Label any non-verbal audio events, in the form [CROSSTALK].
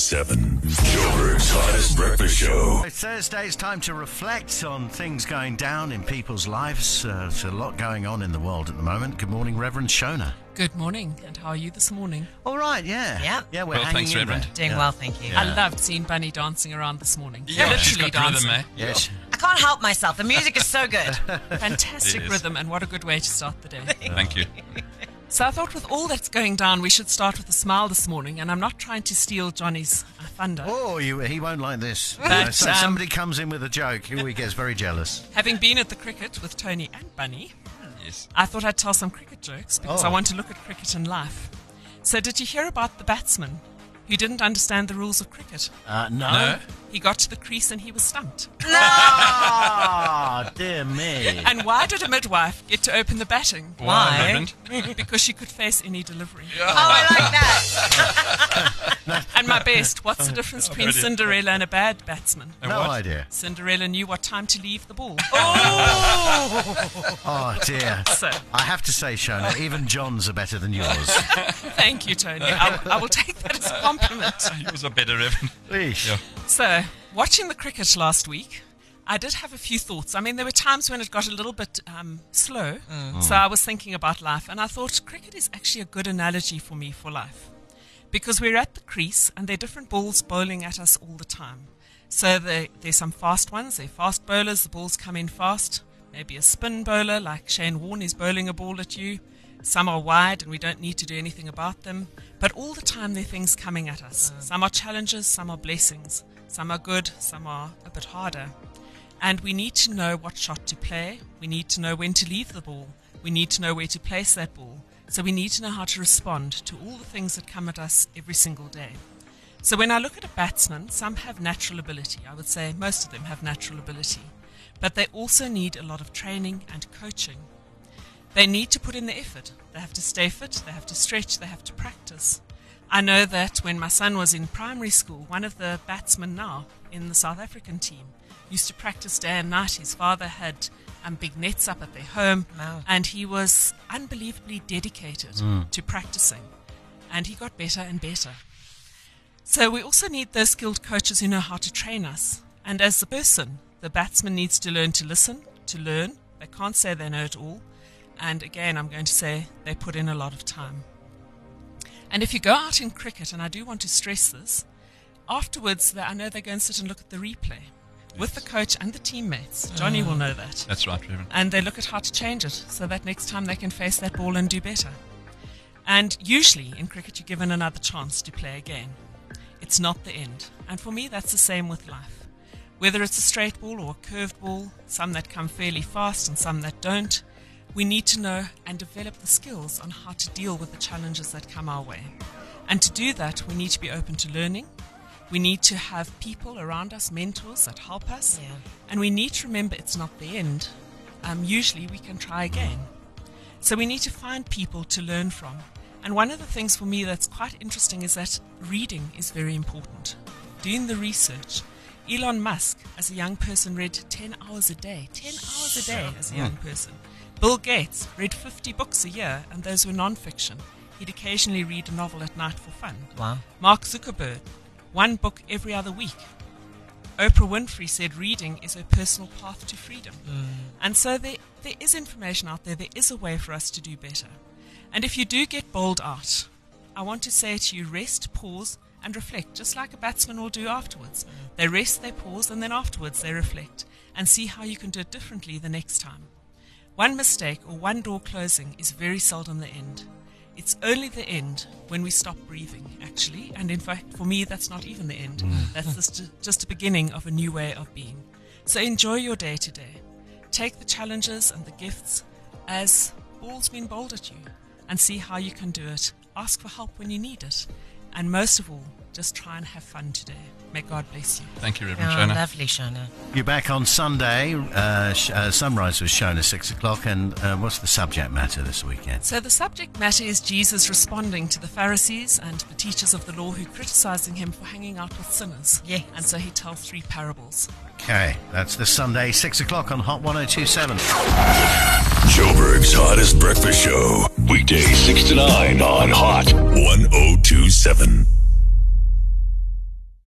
1027. Joburg's hottest breakfast show. It's Thursday. It's time to reflect on things going down in people's lives. Uh, there's a lot going on in the world at the moment. Good morning, Reverend Shona. Good morning, and how are you this morning? All right, yeah. Yeah. Yeah, we're Well, hanging thanks, in Reverend. there. Doing Yeah. well, thank you. Yeah. I loved seeing Bunny dancing around this morning. Yeah, she's Literally got rhythm, dancing. eh? Yes. I can't help myself. The music is so good. [LAUGHS] Fantastic It is. rhythm, and what a good way to start the day. Thank you. [LAUGHS] so I thought, with all that's going down, we should start with a smile this morning. And I'm not trying to steal Johnny's uh, thunder. Oh, you, he won't like this. [LAUGHS] But, Uh, so um, somebody comes in with a joke, he gets very jealous. [LAUGHS] Having been at the cricket with Tony and Bunny, Yes. I thought I'd tell some cricket jokes because Oh. I want to look at cricket in life. So, did you hear about the batsman who didn't understand the rules of cricket? Uh, no. No? He got to the crease and he was stumped. Ah, dear me. And why did a midwife get to open the batting? Why? Reverend? Because she could face any delivery. Oh, I like that. [LAUGHS] And my best, what's the difference between Already. Cinderella and a bad batsman? And No what? idea. Cinderella knew what time to leave the ball. [LAUGHS] Oh, dear. So, I have to say, Shona, even John's are better than yours. [LAUGHS] thank you, Tony. I, I will take that as a compliment. [LAUGHS] He was a better Reverend. Yeah. So, watching the cricket last week, I did have a few thoughts. I mean, there were times when it got a little bit um, slow. So, I was thinking about life, and I thought cricket is actually a good analogy for me for life. Because we're at the crease, and there are different balls bowling at us all the time. So, there, there's some fast ones, they're fast bowlers, the balls come in fast. Maybe a spin bowler, like Shane Warne is bowling a ball at you. Some are wide, and we don't need to do anything about them. But all the time, there are things coming at us. Mm. Some are challenges, some are blessings. Some are good, some are a bit harder. And we need to know what shot to play. We need to know when to leave the ball. We need to know where to place that ball. So we need to know how to respond to all the things that come at us every single day. So when I look at a batsman, some have natural ability. I would say most of them have natural ability. But they also need a lot of training and coaching. They need to put in the effort. They have to stay fit, they have to stretch, they have to practice. I know that when my son was in primary school, one of the batsmen now in the South African team used to practice day and night. His father had um, big nets up at their home, Wow. and he was unbelievably dedicated to practicing. And he got better and better. So we also need those skilled coaches who know how to train us. And as a person, the batsman needs to learn to listen, to learn. They can't say they know it all. And again, I'm going to say they put in a lot of time. And if you go out in cricket, and I do want to stress this, afterwards, I know they go and sit and look at the replay with the coach and the teammates. Johnny will know that. That's right, Reverend. And they look at how to change it so that next time they can face that ball and do better. And usually in cricket, you're given another chance to play again. It's not the end. And for me, that's the same with life. Whether it's a straight ball or a curved ball, some that come fairly fast and some that don't, we need to know and develop the skills on how to deal with the challenges that come our way. And to do that, we need to be open to learning. We need to have people around us, mentors that help us. Yeah. And we need to remember it's not the end. Um, usually we can try again. So we need to find people to learn from. And one of the things for me that's quite interesting is that reading is very important. Doing the research. Elon Musk, as a young person, read 10 hours a day. 10 hours a day as a young person. Bill Gates read 50 books a year, and those were non-fiction. He'd occasionally read a novel at night for fun. Wow. Mark Zuckerberg, one book every other week. Oprah Winfrey said reading is her personal path to freedom. Mm. And so there, there is information out there, there is a way for us to do better. And if you do get bowled out, I want to say to you rest, pause, and reflect, just like a batsman will do afterwards. Mm. They rest, they pause, and then afterwards they reflect and see how you can do it differently the next time. One mistake or one door closing is very seldom the end. It's only the end when we stop breathing, actually. And in fact, for me, that's not even the end. Mm. That's just, just a beginning of a new way of being. So enjoy your day today. Take the challenges and the gifts as balls being bowled at you and see how you can do it. Ask for help when you need it. And most of all, just try and have fun today. May God bless you. Thank you, Oh, Reverend Shona. lovely, Shona. You're back on Sunday. Uh, sh- uh, sunrise was shown at 6 o'clock. And uh, what's the subject matter this weekend? So the subject matter is Jesus responding to the Pharisees and the teachers of the law who criticizing him for hanging out with sinners. Yes. And so he tells three parables. Okay, that's this Sunday, 6 o'clock on Hot 1027. Joburg's hottest breakfast show. Weekday 6 to 9 on Hot 1027.